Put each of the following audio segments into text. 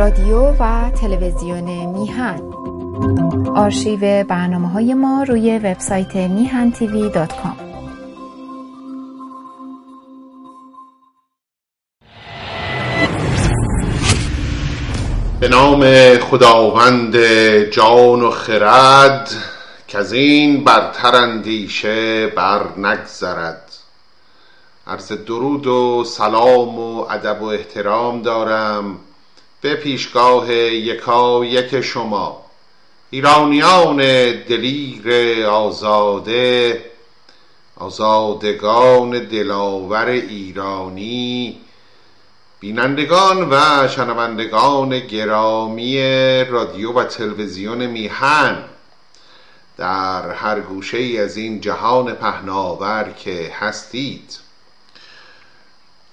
رادیو و تلویزیون میهن. آرشیو برنامه های ما روی وبسایت میهن تیوی دات کام. به نام خداوند جان و خرد که از این برتر اندیشه بر نگذرد. عرض درود و سلام و ادب و احترام دارم به پیشگاه یکا یک شما. ایرانیان دلیر آزاده آزادگان دلاور ایرانی بینندگان و شنوندگان گرامی رادیو و تلویزیون میهن. در هر گوشه ای از این جهان پهناور که هستید.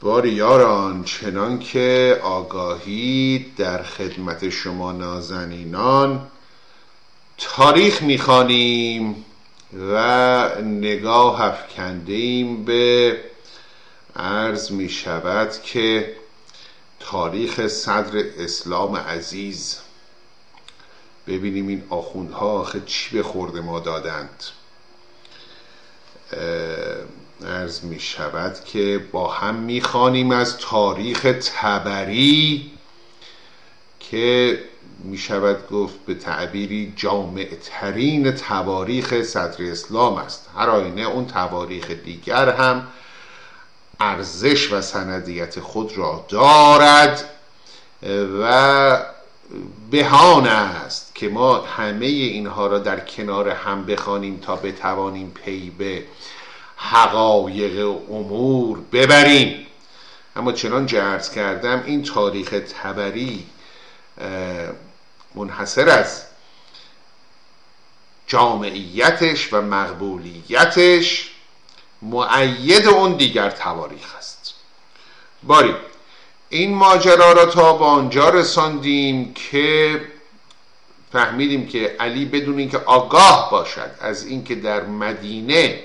بار یاران چنان که آگاهی در خدمت شما نازنینان. تاریخ می‌خوانیم و نگاه افکندیم به عرض می شود که تاریخ صدر اسلام عزیز. ببینیم این آخوندها آخه چی به خورده ما دادند. عرض می شود که با هم می خانیم از تاریخ تبری که می شود گفت به تعبیری جامع ترین تواریخ صدر اسلام است. هر آینه اون تواریخ دیگر هم ارزش و سندیت خود را دارد و بهانه است که ما همه اینها را در کنار هم بخوانیم تا بتوانیم پی به حقایق امور ببریم. اما چنان جرز کردم این تاریخ تبری منحصر از جامعیتش و مقبولیتش معید اون دیگر تواریخ است. باری این ماجرا را تا به آنجا رساندیم که فهمیدیم که علی بدون اینکه آگاه باشد از اینکه در مدینه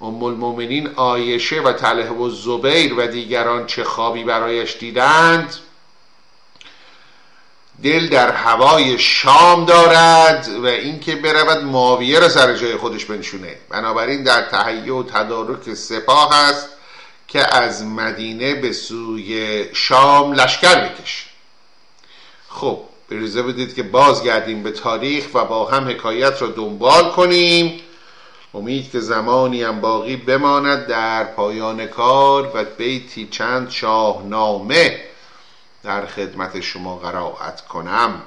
ام المؤمنین آیشه و طلحه و زبیر و دیگران چه خوابی برایش دیدند. دل در هوای شام دارد و اینکه برود معاویه را سر جای خودش بنشونه. بنابراین در تهیه و تدارک سپاه است که از مدینه به سوی شام لشکر بکشه. خب بریزه بدید که بازگردیم به تاریخ و با هم حکایت را دنبال کنیم. امید که زمانی هم باقی بماند در پایان کار و بیتی چند شاهنامه در خدمت شما قرائت کنم.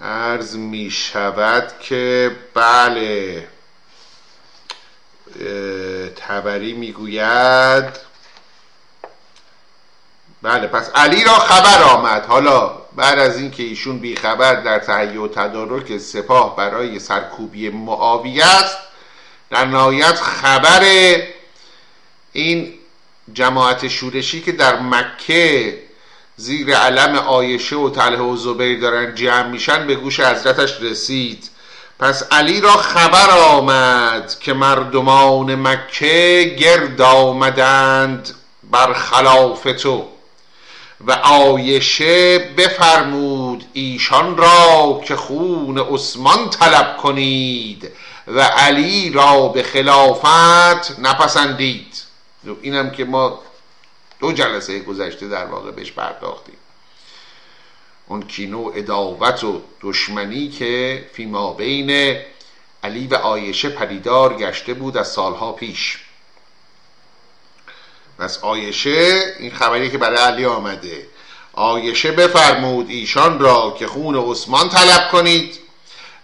عرض می شود که بله تبری می‌گوید. بله پس علی را خبر آمد. حالا بعد از اینکه ایشون بیخبر در تهیه و تدارک سپاه برای سرکوبی معاویه است در نهایت خبر این جماعت شورشی که در مکه زیر علم آیشه و طلحه و زبیر دارن جمع میشن به گوش حضرتش رسید. پس علی را خبر آمد که مردمان مکه گرد آمدند بر خلاف تو. و آیشه بفرمود ایشان را که خون عثمان طلب کنید و علی را به خلافت نپسندید. اینم که ما دو جلسه گذشته در واقع بهش پرداختیم. اون کینو اداوت و دشمنی که فیما بین علی و آیشه پدیدار گشته بود از سالها پیش. پس آیشه این خبری که برای علی آمده. آیشه بفرمود ایشان را که خون عثمان طلب کنید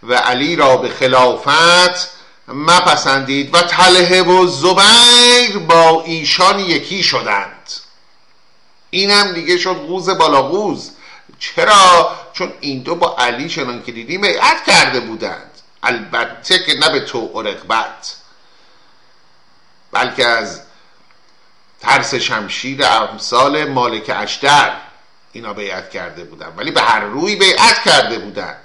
و علی را به خلافت مپسندید و طلحه و زبیر با ایشان یکی شدند. اینم دیگه شد قوز بالا قوز چرا؟ چون این دو با علی چنان که دیدیم بیعت کرده بودند. البته که نه به تو رغبت بلکه از ترس شمشیر امثال مالک اشتر. اینا بیعت کرده بودن. ولی به هر روی بیعت کرده بودن.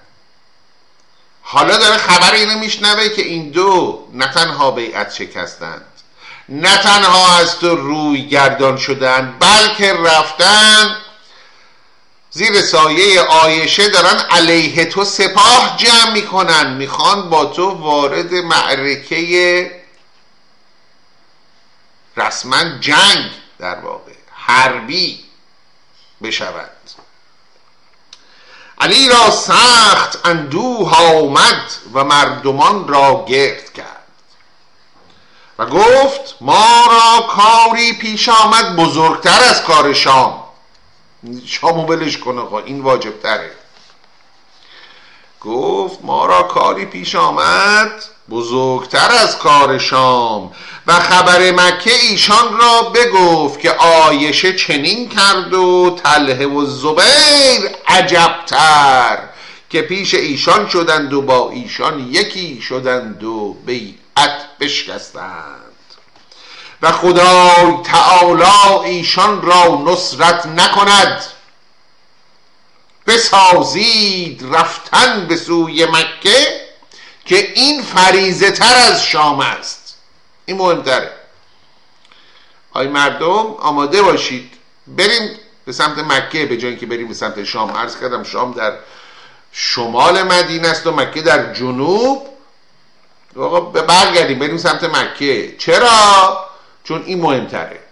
حالا داره خبر اینو میشنوه که این دو نه تنها بیعت شکستند. نه تنها از تو روی گردان شدن بلکه رفتن زیر سایه آیشه دارن علیه تو سپاه جمع می‌کنن. می‌خوان با تو وارد معرکه رسما جنگ در واقع حربی بشود علی را سخت اندوه آمد و مردمان را گرد کرد و گفت ما را کاری پیش آمد بزرگتر از کار شام. شامو بلش کنه این واجب تره گفت ما را کاری پیش آمد بزرگتر از کار شام و خبر مکه ایشان را بگفت که آیشه چنین کرد و تله و زبیر عجبتر که پیش ایشان شدند و با ایشان یکی شدند و بیعت بشکستند. و خدای تعالی ایشان را نصرت نکند. بسازید رفتن به سوی مکه که این فریزه تر از شام است. این مهمتره. آی مردم آماده باشید. بریم به سمت مکه به جایی که بریم به سمت شام. عرض کردم شام در شمال مدینه است و مکه در جنوب. آقا برگردیم. بریم سمت مکه. چرا؟ چون این مهمتره.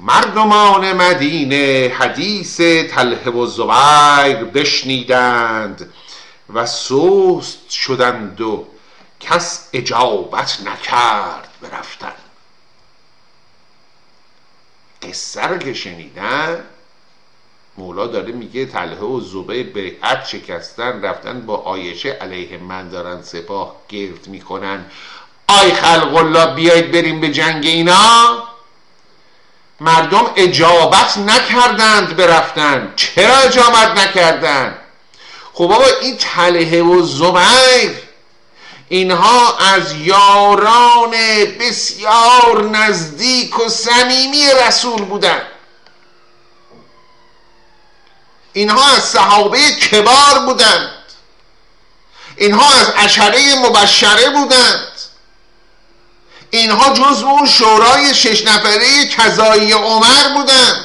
مردمان مدینه حدیث تله و زبیر بشنیدند و سوست شدند و کس اجابت نکرد برفتن. قصه رو که شنیدن مولا داره میگه تله و زبیر بیعت شکستن رفتن با آیشه علیه من دارن سپاه گرد می‌کنن. آی خلق الله بیایید بریم به جنگ اینا؟ مردم اجابت نکردند برفتن چرا اجابت نکردند خب بابا این تله و زبیر اینها از یاران بسیار نزدیک و صمیمی رسول بودند اینها از صحابه کبار بودند. اینها از اشره مبشره بودند. اینها جزو اون شورای شش نفره کذایی عمر بودند.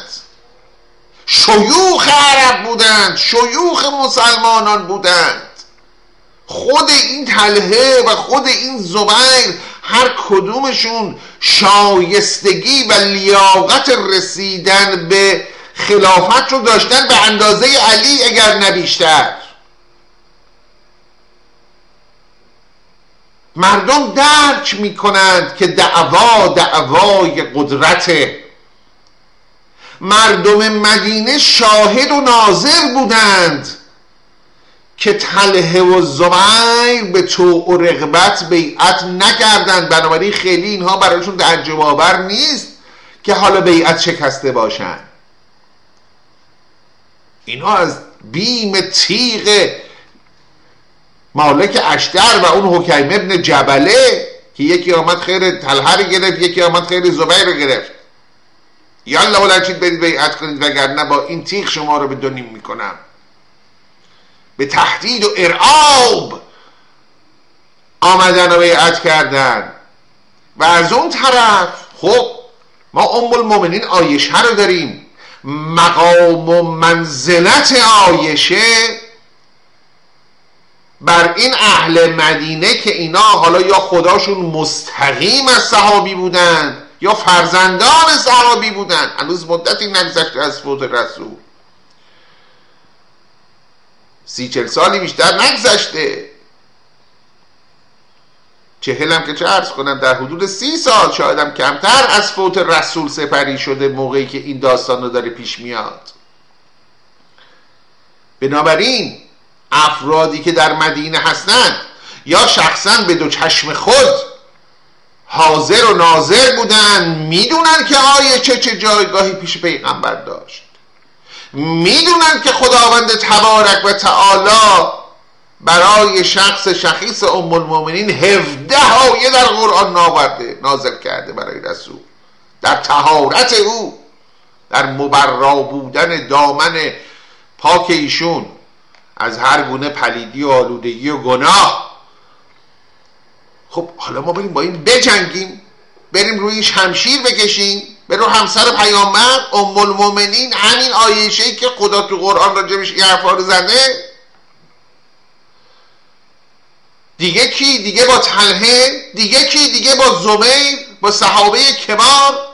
شیوخ عرب بودند شیوخ مسلمانان بودند. خود این تلهه و خود این زبیر هر کدومشون شایستگی و لیاقت رسیدن به خلافت رو داشتن به اندازه علی اگر نبیشتر مردم درک می کنند که دعوا دعوای قدرته. مردم مدینه شاهد و ناظر بودند که تله و زبیر به تو و رغبت بیعت نکردند. بنابراین خیلی اینها برایشون تعجب آور نیست که حالا بیعت شکسته باشند اینها از بیم تیغ مالک اشتر و اون حکیم ابن جبله که یکی آمد خیر تلهر گرفت یکی آمد خیر زبیر رو گرفت. یالا بلنشید برید بیعت کنید وگرنه با این تیغ شما رو به دونیم می‌کنم. به تهدید و ارعاب آمدن و بیعت کردن. و از اون طرف خب ما ام المؤمنین آیشه رو داریم. مقام و منزلت آیشه بر این اهل مدینه که اینا حالا یا خداشون مستقیم از صحابی بودند یا فرزندان صحابی بودند هنوز مدتی نگذشته از فوت رسول. سی چل سالی بیشتر نگذشته. چهلم که چه ارز کنم در حدود سی سال شایدم کمتر از فوت رسول سپری شده موقعی که این داستان رو داره پیش میاد. بنابراین افرادی که در مدینه هستند یا شخصا به دو چشم خود حاضر و ناظر بودن می‌دونن که آیه چه چه جایگاهی پیش پیغمبر داشت. می‌دونن که خداوند تبارک و تعالی برای شخص شخیص ام المؤمنین هفده آیه در قرآن ناورده نازل کرده برای رسول. در تهارت او در مبرا بودن دامن پاک ایشون. از هر گونه پلیدی و آلودگی و گناه. خب حالا ما بریم با این بجنگیم بریم روی شمشیر بکشیم رو همسر پیامبر ام المؤمنین همین آیشه که خدا تو قرآن راجبش این حرفا رو زده. دیگه کی؟ دیگه با تلهه دیگه کی؟ دیگه با زبیر با صحابه کبار.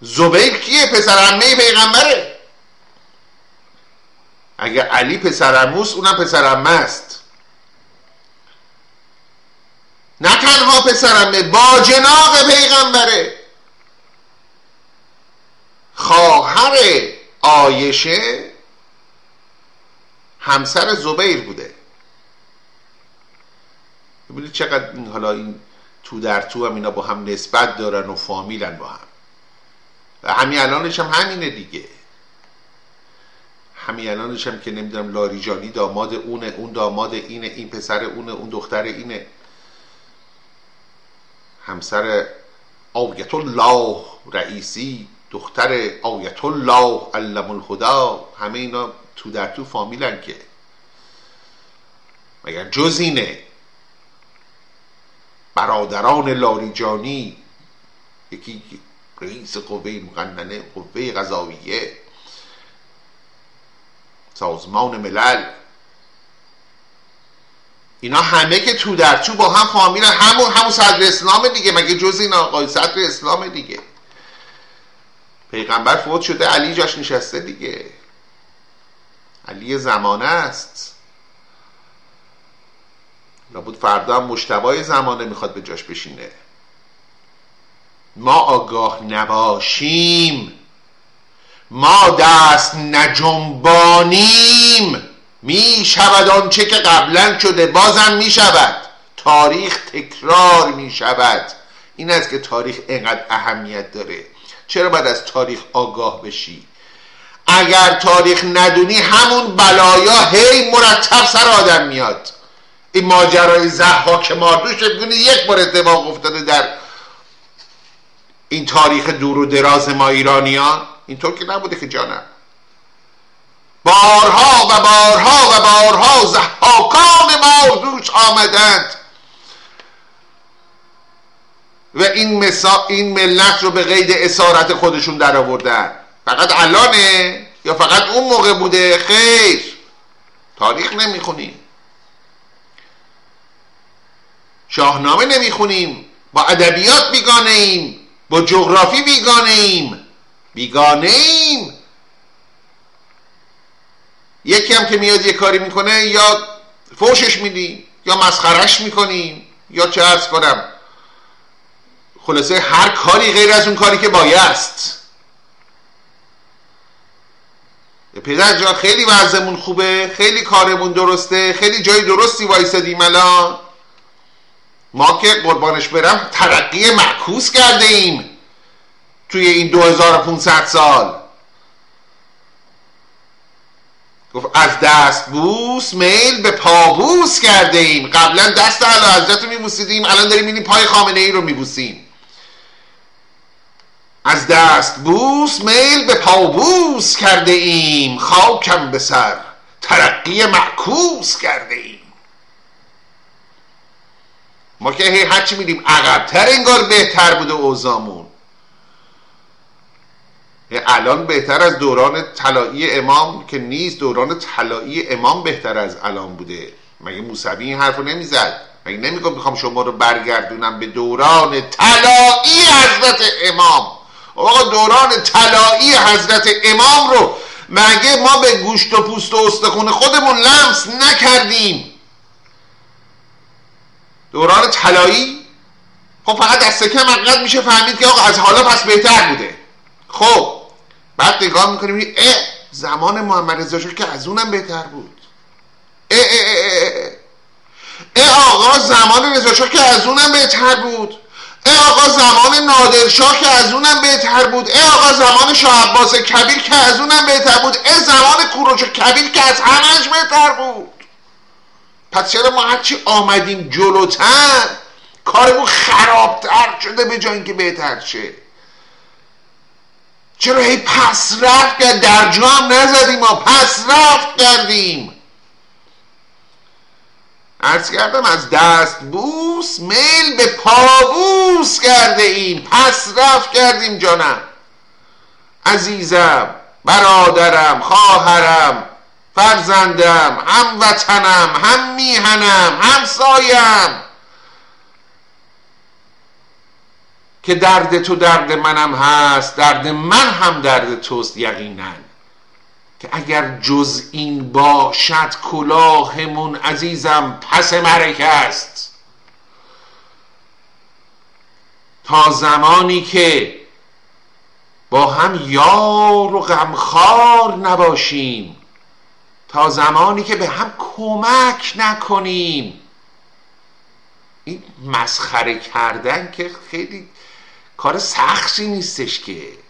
زبیر کیه؟ پسر عمه پیغمبره. اگه علی پسر عموست اونم پسر عمه است. نه تنها پسرمه با جناق پیغمبره. خواهر آیشه همسر زبیر بوده. ببینید چقدر این حالا این تو در تو هم اینا با هم نسبت دارن و فامیلن با هم. و همین الانش هم همینه دیگه. همین هم که نمی‌دونم لاریجانی داماد اونه اون داماد اینه این پسر اونه اون دختر اینه. همسر آیت الله رئیسی دختر آیت الله علم الهدا همه اینا تو در تو فامیلن که. مگر جز اینه؟ برادران لاریجانی یکی رئیس قوه مقننه قوه غذاویه سازمان ملل. اینا همه که تو در تو با هم فامیل همون همون صدر اسلام دیگه مگه جز این آقای صدر اسلام دیگه. پیغمبر فوت شده علی جاش نشسته دیگه. علی زمانه است. لابد فردا هم مشتبای زمانه می‌خواد به جاش بشینه. ما آگاه نباشیم. ما دست نجنبانیم. می شود آنچه که قبلا شده بازم می شود. تاریخ تکرار می شود. این است که تاریخ اینقدر اهمیت داره. چرا باید از تاریخ آگاه بشی؟ اگر تاریخ ندونی همون بلایا هی مرتب سر آدم میاد. این ماجرای زحاک ماردوش بگونی یک بار اتفاق افتاده در این تاریخ دور و دراز ما ایرانیان اینطور که نبوده که جانم. بارها و بارها و بارها زحاکان ماردوش آمدند. و این, مسا... این ملت رو به قید اسارت خودشون در آوردن فقط الانه یا فقط اون موقع بوده؟ خیر. تاریخ نمی‌خونیم. شاهنامه نمی‌خونیم. با ادبیات بیگانه ایم. با جغرافی بیگانه ایم. بیگانه ایم یکی هم که میاد یه کاری می‌کنه یا فوشش میدیم یا مسخرش می‌کنیم یا چه ارز کنم. خلاصه هر کاری غیر از اون کاری که بایست پدر جان خیلی وضعمون خوبه خیلی کارمون درسته خیلی جای درستی وایسادیم الان. ما که قربانش برم ترقی معکوس کرده ایم. توی این 2500 سال. گفت از دست بوس میل به پابوس کرده ایم. قبلا دست علا حضرت رو میبوسیدیم الان داریم این پای خامنه ای رو میبوسیم. از دست بوس میل به پابوس کرده ایم. خاکم به سر ترقی معکوس کرده ایم. ما که هی هرچی میدیم عقبتر انگار بهتر بوده اوزامون الان بهتر از دوران طلایی امام که نیست دوران طلایی امام بهتر از الان بوده. مگه موسوی این حرف رو نمی‌زد؟ مگه نمیگم می‌خوام شما رو برگردونم به دوران طلایی حضرت امام؟ آقا دوران طلایی حضرت امام رو مگه ما به گوشت و پوست و استخون خودمون لمس نکردیم؟ دوران طلایی؟ خب فقط دست کم میشه فهمید که آقا از حالا پس بهتر بوده. خب بعد نگاه می‌کنیم اه زمان محمد رضا که از اونم بهتر بود. اه اه اه اه, آقا زمان رضا که از اونم بهتر بود. ای آقا زمان نادرشاه که از اونم بهتر بود. ای آقا زمان شاه عباس کبیر که از اونم بهتر بود. ای زمان کوروش کبیر که از همش بهتر بود. پس چرا ما هرچی آمدیم جلوتر کارمون خرابتر شده به جای اینکه بهتر شه؟ چرا هی پس رفت کرد در جا نزدیم ما پس رفت کردیم؟ ارز کردم از دست بوس میل به پابوس کرده ایم. پس رفت کردیم جانم. عزیزم برادرم خواهرم فرزندم هم وطنم هم میهنم هم که درد تو درد منم هست درد من هم درد توست یقینا. که اگر جز این باشد کلاهمون عزیزم پس مرک است. تا زمانی که با هم یار و غمخوار نباشیم تا زمانی که به هم کمک نکنیم. این مسخره کردن که خیلی کار سختی نیستش که.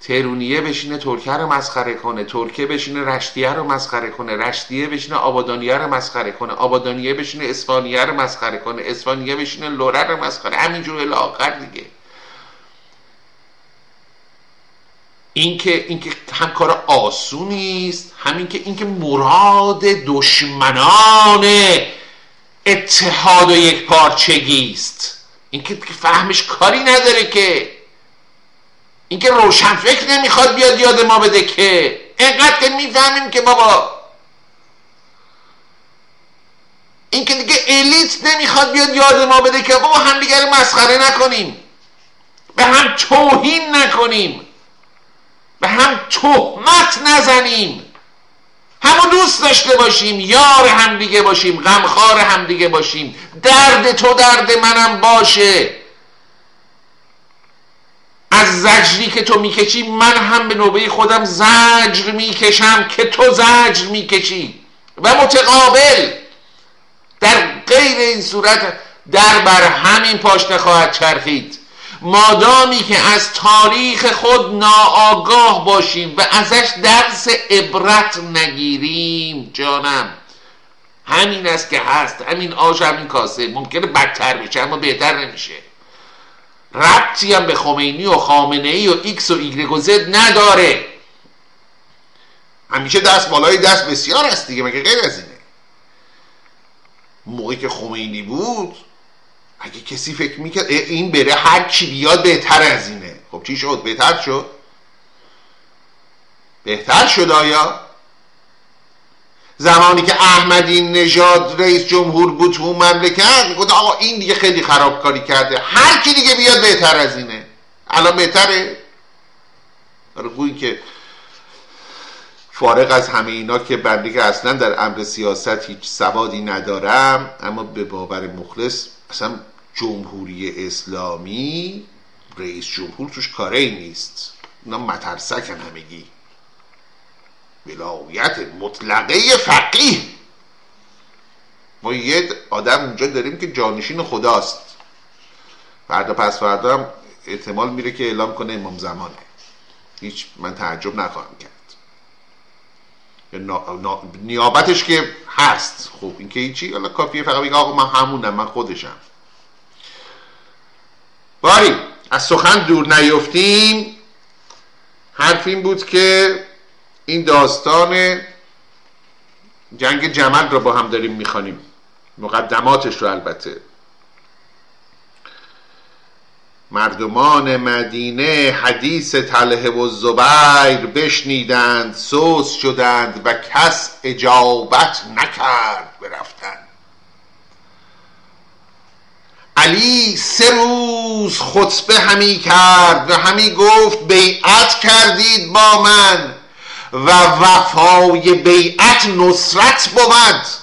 ترونیه بشینه ترکه رو مسخره کنه ترکه بشینه رشتیه رو مسخره کنه رشتیه بشینه آبادانیه رو مسخره کنه آبادانیه بشینه اسفانیه رو مسخره کنه اسفانیه بشینه لوره رو مسخره همینجور الاخر دیگه. اینکه اینکه هم کار آسونی است همین که اینکه مراد دشمنان اتحاد و یک پارچگی است. اینکه فهمش کاری نداره که. اینکه روشن فکر نمی‌خواد بیاد یاد ما بده که. اینقدر که می‌فهمیم که بابا. اینکه دیگه الیت نمی‌خواد بیاد یاد ما بده که بابا همدیگر مسخره نکنیم. به هم توهین نکنیم. به هم تهمت نزنیم. همو دوست داشته باشیم یار همدیگه باشیم غمخوار همدیگه باشیم. درد تو درد منم باشه. از زجری که تو می‌کشی من هم به نوبه خودم زجر می‌کشم که تو زجر می‌کشی. و متقابل. در غیر این صورت در بر همین پاشنه خواهد چرخید. مادامی که از تاریخ خود ناآگاه باشیم و ازش درس عبرت نگیریم جانم. همین است که هست همین آش همین کاسه. ممکنه بدتر بشه اما بهتر نمیشه. ربطی هم به خمینی و خامنه ای و ایکس و ایگرگ و زد نداره. همیشه دست بالای دست بسیار است دیگه مگه غیر از اینه؟ موقعی که خمینی بود اگه کسی فکر می‌کرد این بره هر چی بیاد بهتر از اینه. خب چی شد؟ بهتر شد. بهتر شد آیا؟ زمانی که احمدی نژاد رئیس جمهور بود تو مملکت می‌گفت آقا این دیگه خیلی خرابکاری کرده. هر کی دیگه بیاد بهتر از اینه. الان بهتره؟ برای که فارغ از همه اینا که بنده که اصلا در امر سیاست هیچ سوادی ندارم اما به باور مخلص اصلا جمهوری اسلامی رئیس جمهور توش کاره نیست. اینا مترسکن همگی. ولایت مطلقه فقیه. ما یه آدم اونجا داریم که جانشین خداست. فردا پس فردا هم احتمال میره که اعلام کنه امام زمانه. هیچ من تعجب نخواهم کرد. نیابتش که هست. خب این که هیچی حالا کافیه فقط بگه آقا من همونم من خودشم. باری از سخن دور نیفتیم. حرف این بود که این داستان جنگ جمل رو با هم داریم می‌خوانیم. مقدماتش رو البته. مردمان مدینه حدیث تله و زبیر بشنیدند سوس شدند و کس اجابت نکرد برفتن. علی سه روز خطبه همی کرد و همی گفت بیعت کردید با من و وفای بیعت نصرت بود.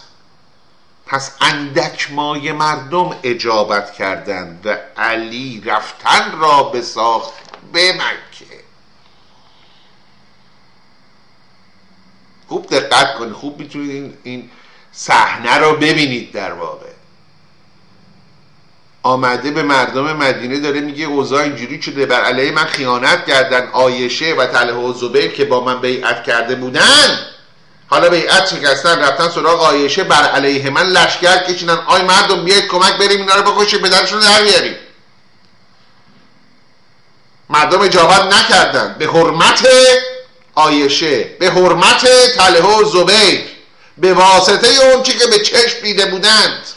پس اندک مای مردم اجابت کردند و علی رفتن را بساخت به مکه. خوب دقت کنید خوب می‌تونید این صحنه را ببینید در واقع. آمده به مردم مدینه داره میگه اوضاع اینجوری شده بر علیه من خیانت کردن آیشه و طلحه و زبیر که با من بیعت کرده بودن. حالا بیعت شکستن رفتن سراغ آیشه بر علیه من لشکر کشیدن. آی مردم بیاید کمک بریم اینا رو بکشیم به درشون در بیاریم مردم اجابت نکردن. به حرمت آیشه به حرمت طلحه و زبیر به واسطه اون چی که به چشم دیده بودند.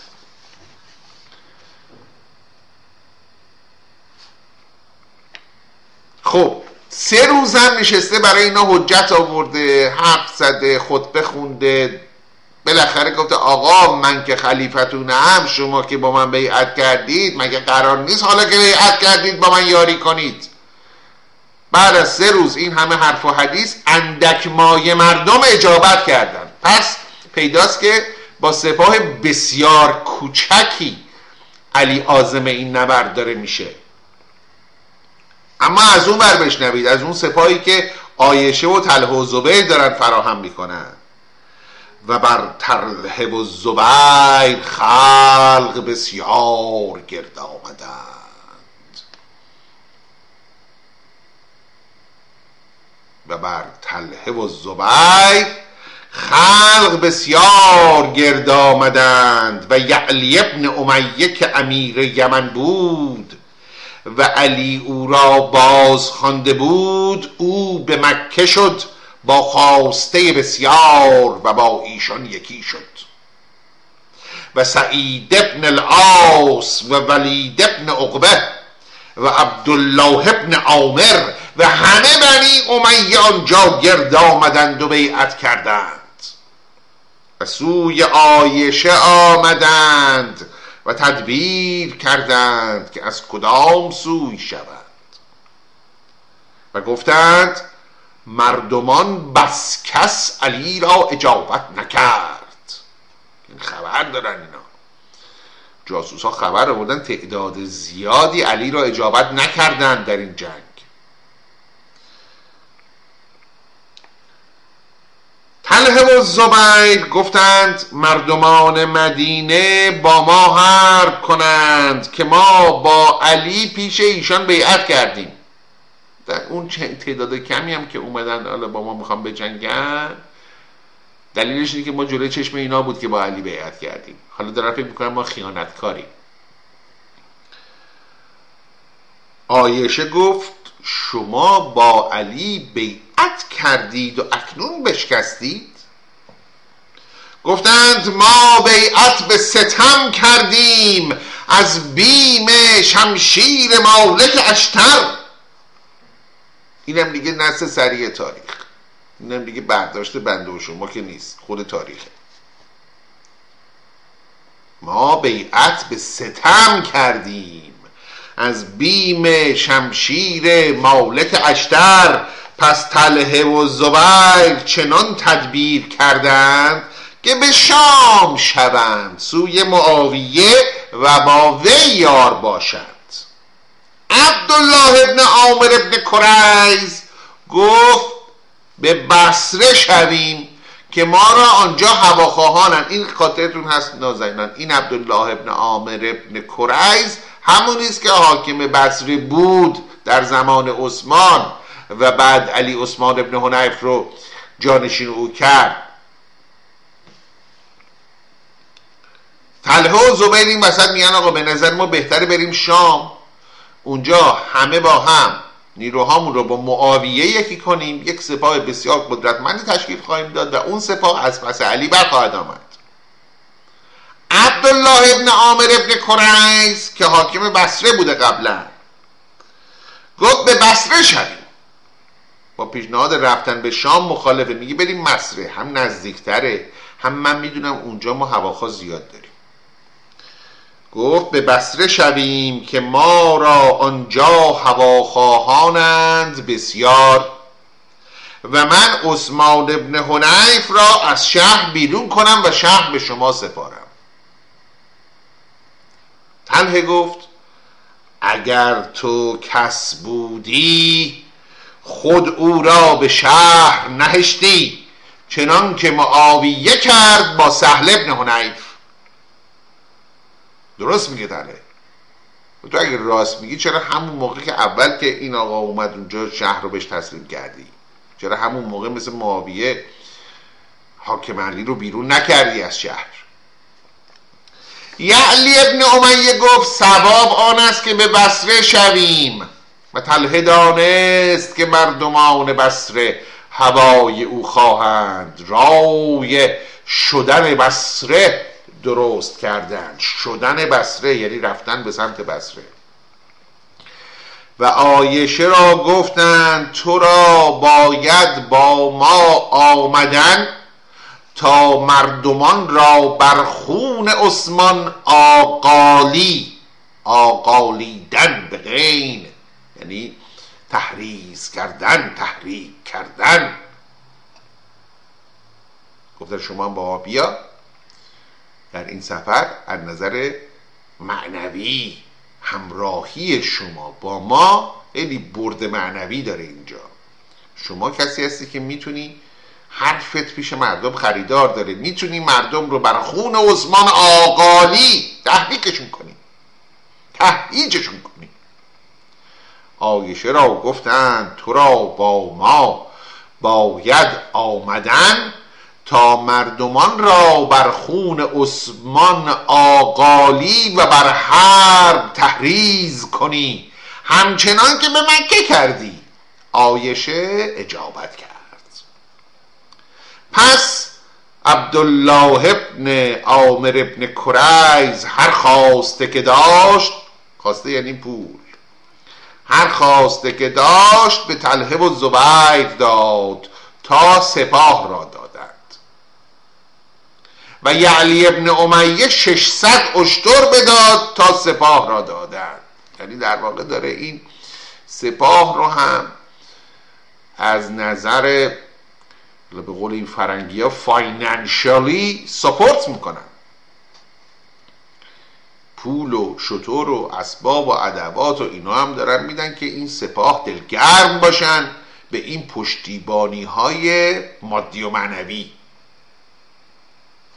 خب سه روز هم نشسته برای اینا حجت آورده حرف زده خطبه خونده. بالاخره گفته آقا من که خلیفتونم شما که با من بیعت کردید مگه قرار نیست حالا که بیعت کردید با من یاری کنید؟ بعد از سه روز این همه حرف و حدیث اندک مایه مردم اجابت کردن. پس پیداست که با سپاه بسیار کوچکی علی آزم این نبرد داره میشه. اما از اون بر بشنوید از اون سپاهی که آیشه و تله و زبیر دارن فراهم می‌کنن. و بر تله و زبیر خلق بسیار گرد آمدند. و بر تله و زبیر خلق بسیار گرد آمدند. و یعلی ابن امیه که امیر یمن بود و علی او را باز خوانده بود او به مکه شد با خواسته بسیار و با ایشان یکی شد. و سعید ابن العاص و ولید ابن عقبه و عبدالله ابن عامر و همه بنی امیه آنجا گرد آمدند و بیعت کردند. و سوی آیشه آمدند و تدبیر کردند که از کدام سوی شوند. و گفتند مردمان بس کس علی را اجابت نکرد. این خبر دارن اینا. جاسوس ها خبر آوردن تعداد زیادی علی را اجابت نکردند در این جنگ. تله و زبیر گفتند مردمان مدینه با ما حرب کنند که ما با علی پیش ایشان بیعت کردیم. در اون تعداد کمی هم که اومدن حالا با ما می‌خوام بجنگن دلیلش اینه که ما جلوی چشم اینا بود که با علی بیعت کردیم. حالا دارن فکر می‌کنن ما خیانتکاریم. آیشه گفت شما با علی بیعت کردید و اکنون بشکستید؟ گفتند ما بیعت به ستم کردیم از بیم شمشیر مالک اشتر. اینم دیگه نسل سریع تاریخ. اینم دیگه برداشت بنده و شما که نیست خود تاریخه. ما بیعت به ستم کردیم از بیم شمشیر مالک اشتر. پس تله و زبیر چنان تدبیر کردند که به شام شوند سوی معاویه و با وی یار باشند. عبدالله ابن عامر ابن کریز گفت به بسره شویم که ما را آنجا هواخواهانند. این خاطرتون هست نازنینان. این عبدالله ابن عامر ابن کریز همونی است که حاکم بصره بود در زمان عثمان. و بعد علی عثمان ابن حنیف رو جانشین او کرد. طلحه و زبیر این وسط میگن آقا به نظر ما بهتره بریم شام. اونجا همه با هم نیروهامون رو با معاویه یکی کنیم. یک سپاه بسیار قدرتمندی تشکیل خواهیم داد و اون سپاه از پس علی برخواهد آمد. عبدالله ابن عامر ابن کریز که حاکم بسره بوده قبلا گفت به بسره شویم با پیشنهاد رفتن به شام مخالفه. میگی بریم مصره هم نزدیکتره. هم من می‌دونم اونجا ما هواخوا زیاد داریم. گفت به بسره شویم که ما را آنجا هواخواهانند بسیار. و من عثمان ابن حنیف را از شهر بیرون کنم و شهر به شما سپارم. تنه گفت اگر تو کس بودی خود او را به شهر نهشتی چنان که معاویه کرد با سهل ابن حنیف. درست میگه تله؟ تو اگر راست میگی چرا همون موقع که اول که این آقا اومد اونجا شهر رو بهش تسلیم کردی؟ چرا همون موقع مثل معاویه حاکم علی رو بیرون نکردی از شهر؟ یعلی ابن امیه گفت سواب آن است که به بسره شویم. و تله دانست که مردمان بسره هوای او خواهند رای شدن بسره درست کردند شدن بسره یعنی رفتن به سمت بسره و آیشه را گفتند تو را باید با ما آمدن تا مردمان را بر خون عثمان آقالی آقالیدن به غین یعنی تحریز کردن تحریک کردن. گفتن شما با ما بیا در این سفر از نظر معنوی همراهی شما با ما خیلی برد معنوی داره اینجا. شما کسی هستی که می‌تونی حرفت پیش مردم خریدار داره. می‌تونی مردم رو بر خون عثمان آقالی تحریکشون کنی. تهییجشون کنی. آیشه را گفتند تو را با ما باید آمدن تا مردمان را بر خون عثمان آقالی و بر حرب تحریز کنی. همچنان که به مکه کردی. آیشه اجابت کرد. پس عبدالله ابن عامر ابن کریز هر خواسته که داشت خواسته یعنی پول. هر خواسته که داشت به تلهه و زبیر داد تا سپاه را دادند. و یعلی ابن امیه 600 اشتر بداد تا سپاه را دادند. یعنی در واقع داره این سپاه رو هم از نظر به قول این فرنگی ها فاینانشالی سپورت می‌کنن. پول و شطور و اسباب و ادوات و اینا هم دارن میدن که این سپاه دلگرم باشن به این پشتیبانی های مادی و معنوی.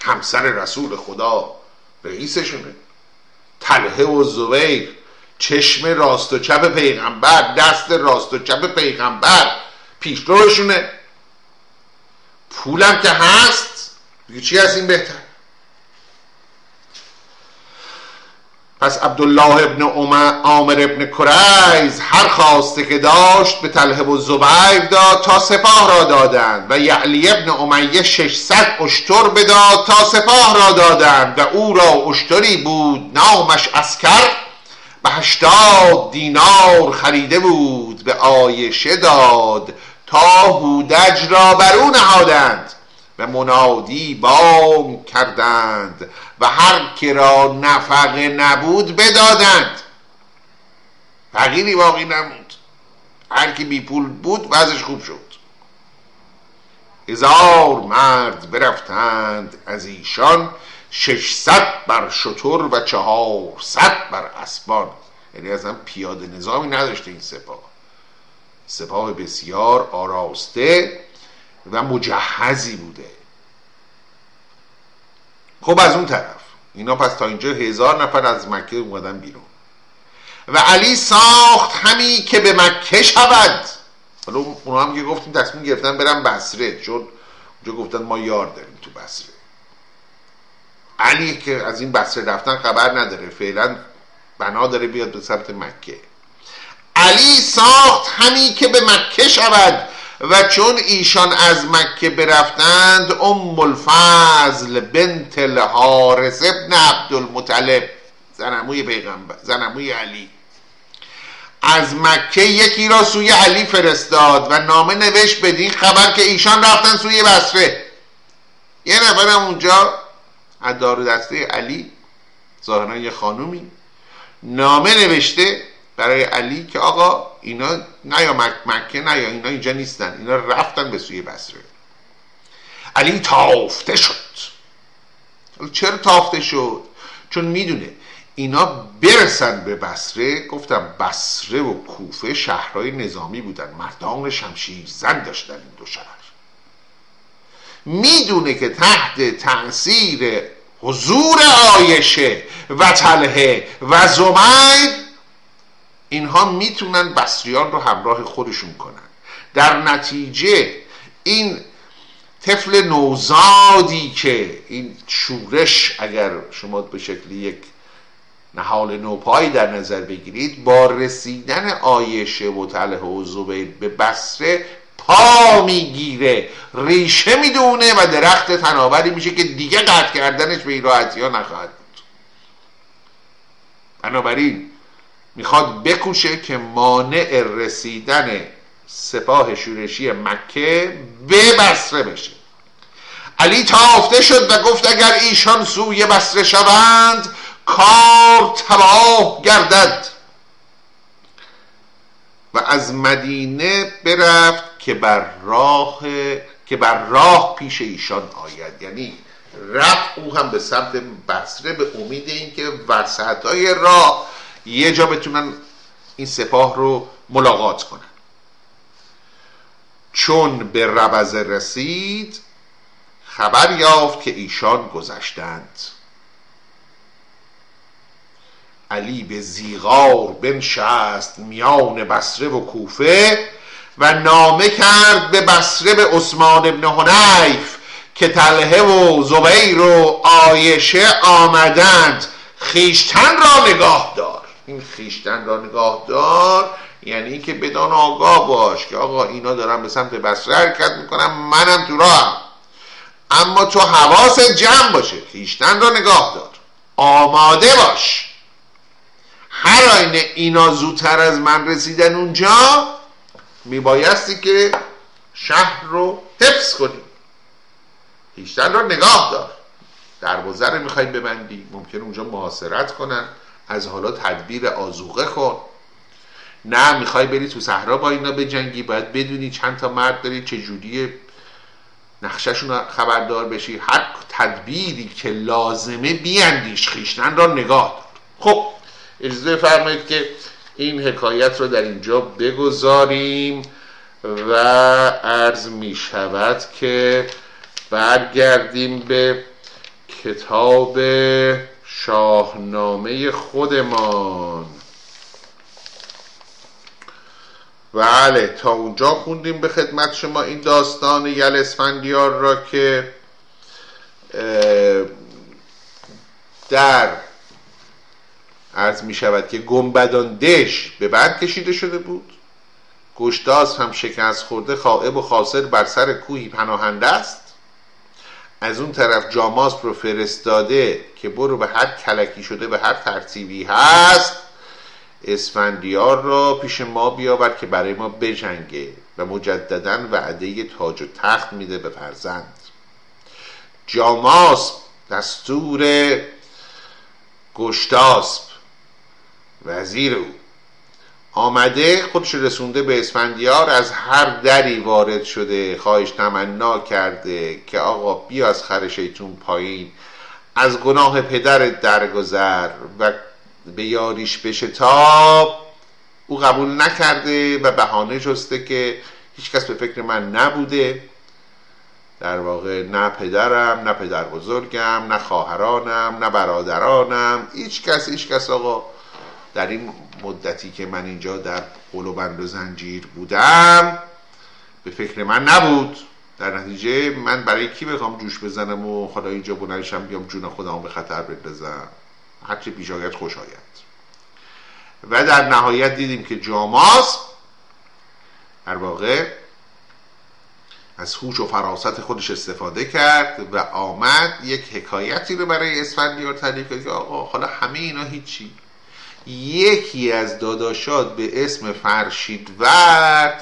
همسر رسول خدا رئیسشونه. تلهه و زبیر چشم راست و چپ پیغمبر دست راست و چپ پیغمبر پیشروشونه. پولم که هست دیگه چی از این بهتر؟ پس عبدالله ابن عامر ابن کریز هر خواسته که داشت به تله و زبیر داد تا سپاه را دادند و یعلی ابن امیه 600 اشتر بداد تا سپاه را دادند و او را اشتری بود نامش اسکر به هشتاد دینار خریده بود به آیشه داد تا هودج را بر او نهادند. و منادی بام کردند و هر که را نفقه نبود بدادند. فقیری باقی نموند هر کی بی پول بود وضعش خوب شد. هزار مرد برفتند از ایشان ششصد بر شتر و چهارصد بر اسبان. یعنی اصلا پیاده نظامی نداشته این سپاه. سپاه بسیار آراسته و مجهزی بوده. خب از اون طرف. اینا پس تا اینجا هزار نفر از مکه اومدن بیرون. و علی ساخت همی که به مکه شود. حالا اونا هم که گفتیم تصمیم گرفتن برن بسره چون اونجا گفتن ما یار داریم تو بسره علی که از این بسره رفتن خبر نداره فعلا بنا داره بیاد به سمت مکه. علی ساخت همی که به مکه شود. و چون ایشان از مکه برفتند ام الفضل بنت الحارس ابن عبدالمطلب زنموی پیغمبر زنموی علی. از مکه یکی را سوی علی فرستاد و نامه نوشت بدین خبر که ایشان رفتن سوی بسره یه نفرم اونجا از دار دسته علی ظاهرا یه خانومی نامه نوشته برای علی که آقا اینا نیا مک مکه نیا اینا اینجا نیستن. اینا رفتن به سوی بسره علی تافته شد. چرا تافته شد؟ چون می‌دونه اینا برسن به بسره گفتم بسره و کوفه شهرهای نظامی بودن. مردان شمشیر زن داشتن این دو شهر. می‌دونه که تحت تاثیر حضور آیشه و تله و زمیر اینها می‌تونن بسریان رو همراه خودشون کنن. در نتیجه این طفل نوزادی که این شورش اگر شما به شکل یک نهال نوپایی در نظر بگیرید با رسیدن آیشه و طلحه و زبیر به بسره پا می‌گیره ریشه می‌دونه و درخت تناوری میشه که دیگه قطع کردنش به این راحتی ها نخواهد بود. بنابراین می‌خواد بکوشه که مانع رسیدن سپاه شورشی مکه به بسره بشه. علی تافته شد و گفت اگر ایشان سوی بسره شوند کار تباه گردد. و از مدینه برفت که بر راه که بر راه پیش ایشان آید. یعنی رفت او هم به سمت بسره به امید اینکه وسط های راه یه جا بتونن این سپاه رو ملاقات کنن. چون به ربزه رسید خبر یافت که ایشان گذشتند. علی به زیغار بنشست میان بسره و کوفه و نامه کرد به بسره به عثمان ابن حنیف که تلهه و زبیر و آیشه آمدند. خیشتن را نگاه دار. این خیشتن را نگاه دار یعنی که بدان آگاه باش که آقا اینا دارن به سمت بسره حرکت می‌کنم منم تو راهم. اما تو حواس جمع باشه خیشتن را نگاه دار. آماده باش. هر آینه اینا زودتر از من رسیدن اونجا میبایستی که شهر رو حفظ کنی. خیشتن را نگاه دار. دروازه رو می‌خوای ببندی ممکن اونجا محاصرت کنن. از حالا تدبیر آزوغه کن. نه می‌خوای بری تو صحرا با اینا بجنگی باید بدونی چند تا مرد داری چجوری نقششون خبردار بشی. هر تدبیری که لازمه بیاندیش خیشتن را نگاه دار. خب اجازه فرمایید که این حکایت رو در اینجا بگذاریم و عرض می شود که برگردیم به کتاب شاهنامه خودمان. بله تا اونجا خوندیم به خدمت شما این داستان یل اسفندیار را که در عرض می شود که گنبدان دش به بند کشیده شده بود. گشتاس هم شکست خورده خائب و خاسر بر سر کوهی پناهنده است. از اون طرف جاماس رو فرستاده که برو به هر کلکی شده به هر ترتیبی هست اسفندیار را پیش ما بیاورد که برای ما بجنگه و مجددا وعده تاج و تخت میده به فرزند. جاماس دستور گشتاسب وزیر او. آمده خودش رسونده به اسفندیار از هر دری وارد شده خواهش تمنا کرده که آقا بیا از خر شیطون پایین. از گناه پدرت درگذر و به یاریش بشتاب او قبول نکرده و بهانه جسته که هیچکس به فکر من نبوده. در واقع نه پدرم نه پدر بزرگم نه خواهرانم نه برادرانم. هیچ کس هیچ کس آقا در این مدتی که من اینجا در قل و زنجیر بودم به فکر من نبود. در نتیجه من برای کی بخوام جوش بزنم و خدا اینجا بلندشم بیام جون خودم به خطر بندازم؟ هرچی پیش آید خوش آید. و در نهایت دیدیم که جاماس در واقع از هوش و فراست خودش استفاده کرد و آمد یک حکایتی رو برای اسفندیار تعریف کرد که آقا حالا همه اینا هیچی. یکی از داداشات به اسم فرشیدور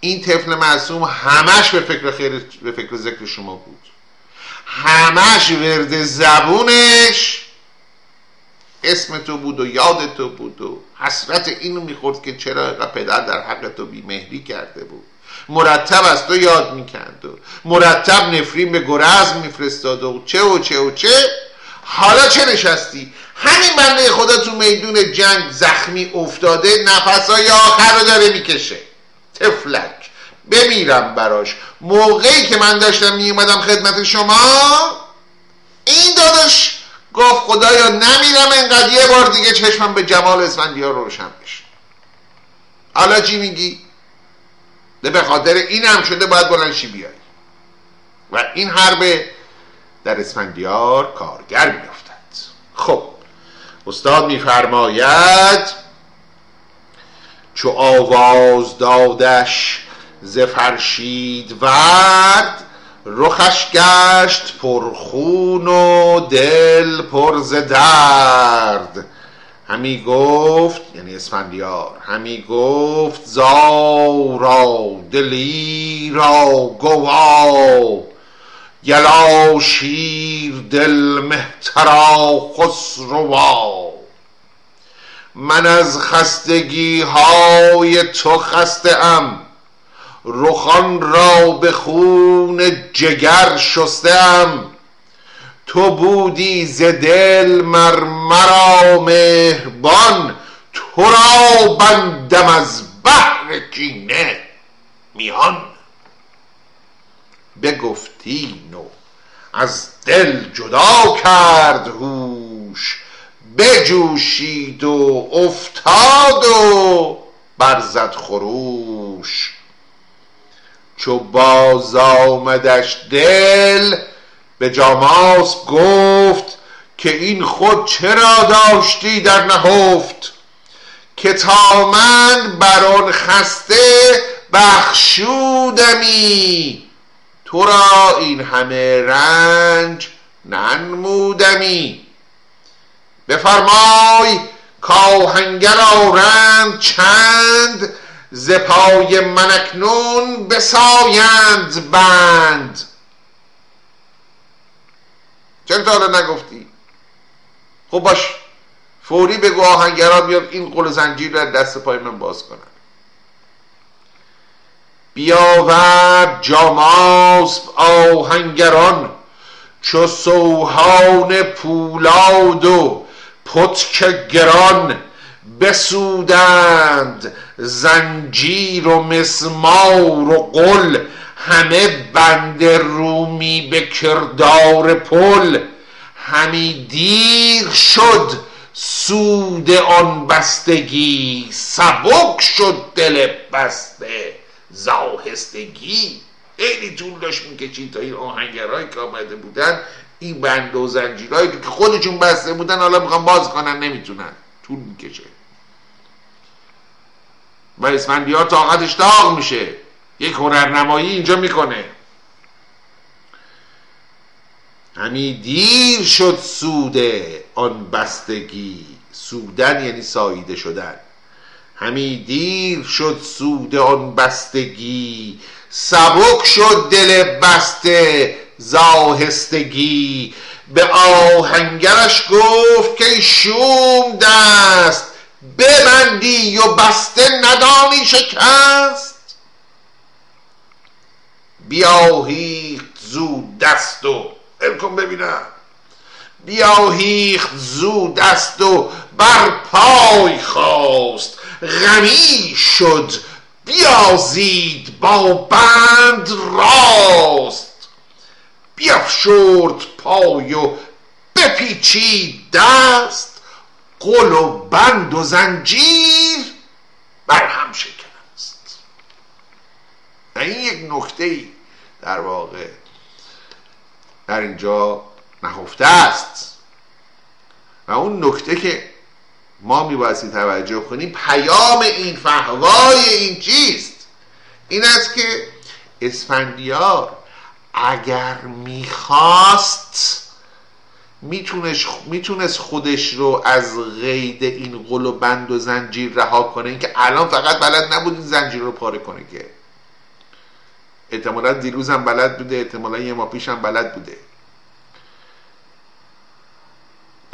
این طفل معصوم همش به فکر خیر به فکر ذکر شما بود. همش ورد زبونش اسم تو بود و یاد تو بود و حسرت اینو می‌خورد که چرا پدر در حق تو بیمهری کرده بود. مرتب از تو یاد می‌کرد و مرتب نفرین به گرز میفرستاد و چه و چه و چه. حالا چه نشستی؟ همین بنده خدا تو میدون جنگ زخمی افتاده نفسای آخر رو داره می‌کشه. تفلک. بمیرم براش. موقعی که من داشتم میومدم خدمت شما این داداش گفت خدایا نمیرم انقدر یه بار دیگه چشمم به جمال اسفندیار روشن بشه. حالا چی میگی؟ به خاطر این هم شده باید بلنشی بیای. و این حرب در اسفندیار کارگر میافتد. خب استاد میفرماید چو آواز دادش ز فرشید ورد رخش گشت پرخون و دل پر ز درد. همی گفت یعنی اسفندیار همی گفت زارا دلی را گوا گلا شیر دل مهترا خسروا من از خستگی های تو خسته ام رخان را به خون جگر شستم تو بودی ز دل مر مرا مهربان. تو را بندم از بحر کینه میان بگفتین و از دل جدا کرد هوش بجوشید و افتاد و برزد خروش. چو باز آمدش دل به جاماس گفت که این خود چرا داشتی در نهفت؟ که تا من بر آن خسته بخشودمی تو را این همه رنج ننمودمی. بفرمای کاهنگر آرند چند ز پای من اکنون بسایند بند. چرا تا نگفتی؟ خب باش فوری بگو آهنگرا بیاد این قل زنجیر رو دست پای من باز کنن. بیاورد جاماسب آهنگران چو سوهان پولاد و پتک گران بسودند زنجیر و مسمار و قل همه بند رومی به کردار پل همی دیر شد سود آن بستگی سبک شد دل بسته زاهستگی خیلی طول داشت می‌کشید تا این آهنگرهایی که آمده بودن این بند و زنجیرهایی که خودشون بسته بودن حالا می‌خوان باز کنن نمی‌تونن. طول می‌کشه. و اسفندیار طاقتش داغ میشه. یک هنرنمایی اینجا می‌کنه. همی دیر شد سوده آن بستگی. سودن یعنی ساییده شدن. همی دیر شد سود آن بستگی سبک شد دل بسته زاهستگی. به آهنگرش گفت که شوم دست ببندی و بسته ندانی شکست. بیاهیخت زود دست و الکن ببینم. بیاهیخت زود دست و بر پای خواست غمی شد. بیازید با بند راست. بیافشرد پای و بپیچید دست. قل و بند و زنجیر بر هم شکست. این یک نکته ای در واقع در اینجا نهفته است. و اون نکته که ما میبایستی توجه کنیم پیام این فهوای این چیست؟ این است که اسفندیار اگر می‌خواست می‌تونست خودش رو از قید این قل و بند و زنجیر رها کنه. اینکه الان فقط بلد نبود این زنجیر رو پاره کنه که. احتمالا دیروز هم بلد بوده احتمالا یه ما پیش هم بلد بوده.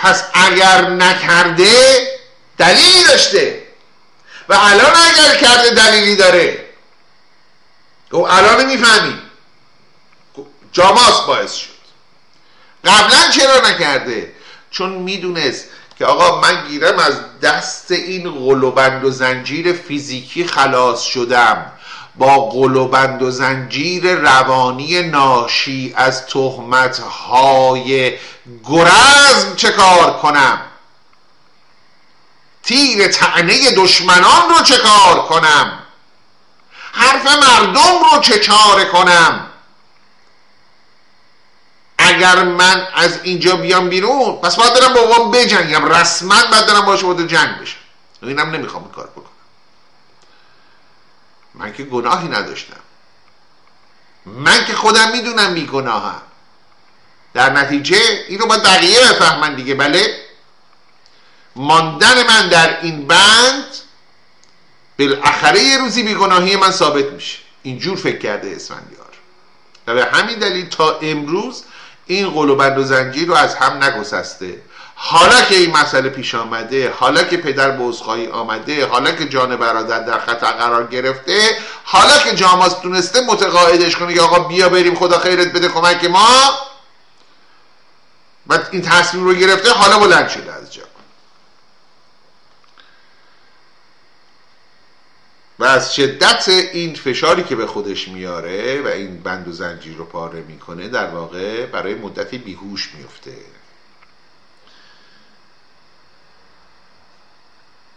پس اگر نکرده دلیلی داشته. و الان اگر کرده دلیلی داره. و الان می‌فهمی. جاماس باعث شد. قبلا چرا نکرده؟ چون می‌دونست که آقا من گیرم از دست این قلوبند و زنجیر فیزیکی خلاص شدم. با قلوبند و زنجیر روانی ناشی از تهمت های گرزم چه کار کنم؟ تیر تعنه دشمنان رو چه کار کنم؟ حرف مردم رو چه چاره کنم؟ اگر من از اینجا بیام بیرون پس باید برم با بجنگم. رسما باید برم باشه وارد جنگ بشم. اینم نمی‌خوام کار بکنم. من که گناهی نداشتم. من که خودم می‌دونم میگناهم در نتیجه این رو باید بقیه بفهمن دیگه بله؟ ماندن من در این بند بالاخره یه روزی بیگناهی من ثابت میشه. اینجور فکر کرده اسفندیار. و به همین دلیل تا امروز این قول و بند و زنجیر رو از هم نگسسته. حالا که این مسئله پیش آمده حالا که پدر به عذرخواهی آمده حالا که جان برادر در خطر قرار گرفته حالا که جاماز تونسته متقاعدش کنه که آقا بیا بریم خدا خیرت بده کمک ما. و این تصمیم رو گرفته حالا بلند شده از جا. و از شدت این فشاری که به خودش میاره و این بند و زنجیر رو پاره می‌کنه در واقع برای مدتی بیهوش میفته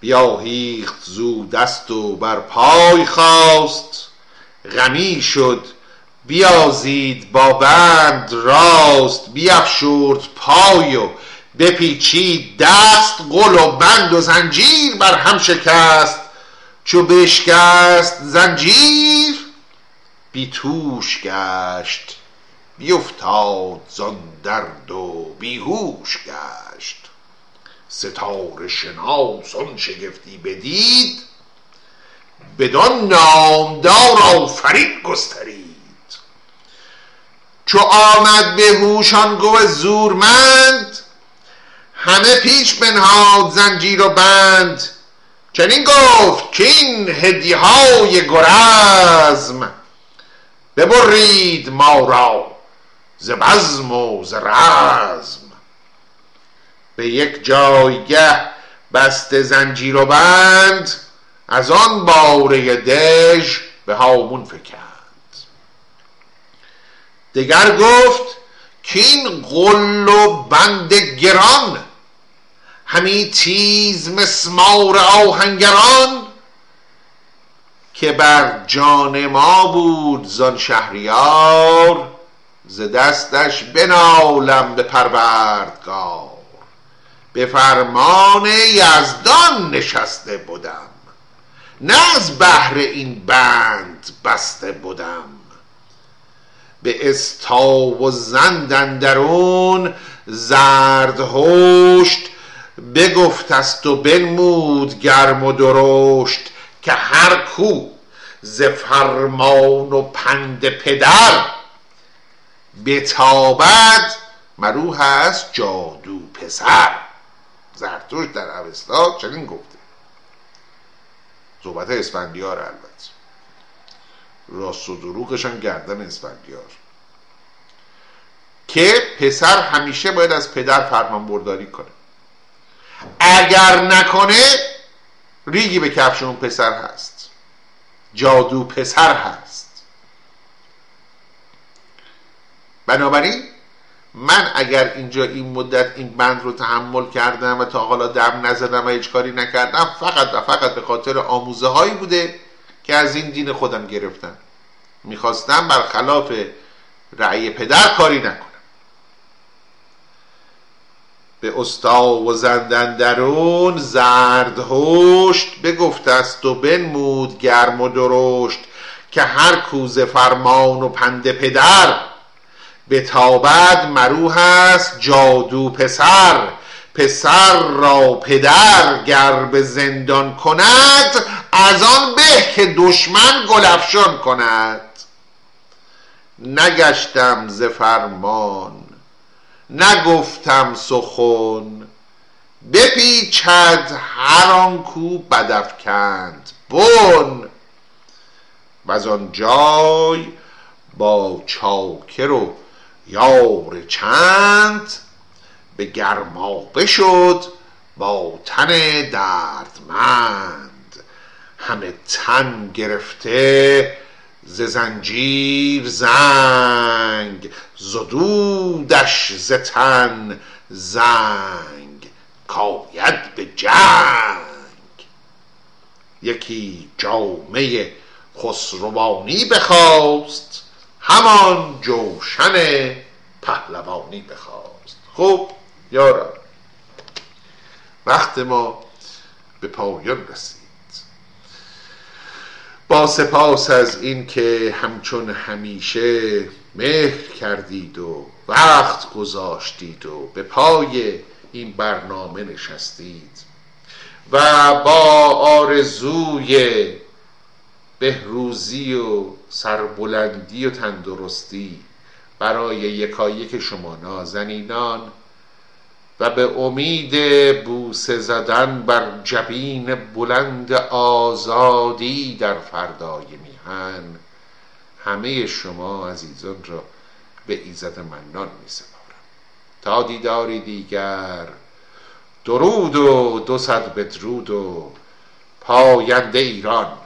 بیاهیخت زو دست و بر پای خواست غمی شد بیازید با بند راست بیافشورد پای و بپیچید دست قل و بند و زنجیر بر هم شکست. چو بشکست زنجیر بیتوش گشت بیفتاد زان درد و بیهوش گشت. ستاره شناس آن شگفتی بدید بدان نامدار آفرین گسترید. چو آمد به هوشان گو زورمند همه پیش بنهاد زنجیر و بند. چنین گفت که این هدیه های گرزم ببرید ما را ز بزم و ز رزم. به یک جایگه بست زنجیر و بند از آن باره دژ به هامون فکند. دگر گفت که این قل و بند گران همی تیز مسمار آهنگران که بر جان ما بود زان شهریار ز دستش بنالم به پروردگار. به فرمان یزدان نشسته بودم. نه از بهر این بند بسته بودم. به استا و زندن درون زرد هشت بگفت است و بنمود گرم و درشت که هر کو ز فرمان و پند پدر بتابد مرو هست جادو پسر. زرتوش در اوستا چنین گفته. صحبت اسفندیار البته. راست و دروغشان گردن اسفندیار. که پسر همیشه باید از پدر فرمان برداری کنه. اگر نکنه ریگی به کفش اون پسر هست. جادو پسر هست. بنابراین من اگر اینجا این مدت این بند رو تحمل کردم و تا حالا دم نزدم و هیچ کاری نکردم فقط و فقط به خاطر آموزه هایی بوده که از این دین خودم گرفتم. می‌خواستم برخلاف رأی پدر کاری نکنم. به استا و زندن درون زرد هشت بگفت است و بنمود گرم و درشت که هر کوزه فرمان و پند پدر به تابد مرو هست جادو پسر. پسر را پدر گر به زندان کند از آن به که دشمن گلفشان کند. نگشتم ز فرمان نگفتم سخن بپیچد هر آن کو بدافکند بن! و آن جای با چاکر و یار چند به گرمابه شد با تن دردمند. همه تن گرفته ز زنجیر زنگ زدودش ز تن زنگ. کاید به جنگ. یکی جامعه خسروانی بخواست همان جوشن پهلوانی بخواست. خب یارا وقت ما به پایان رسید. با سپاس از این که همچون همیشه مهر کردید و وقت گذاشتید و به پای این برنامه نشستید و با آرزوی بهروزی و سربلندی و تندرستی. برای یکایک شما نازنینان و به امید بوسه زدن بر جبین بلند آزادی در فردای میهن همه شما عزیزان را به ایزد منان می سپارم تا دیداری دیگر درود و دو صد بدرود و پاینده ایران.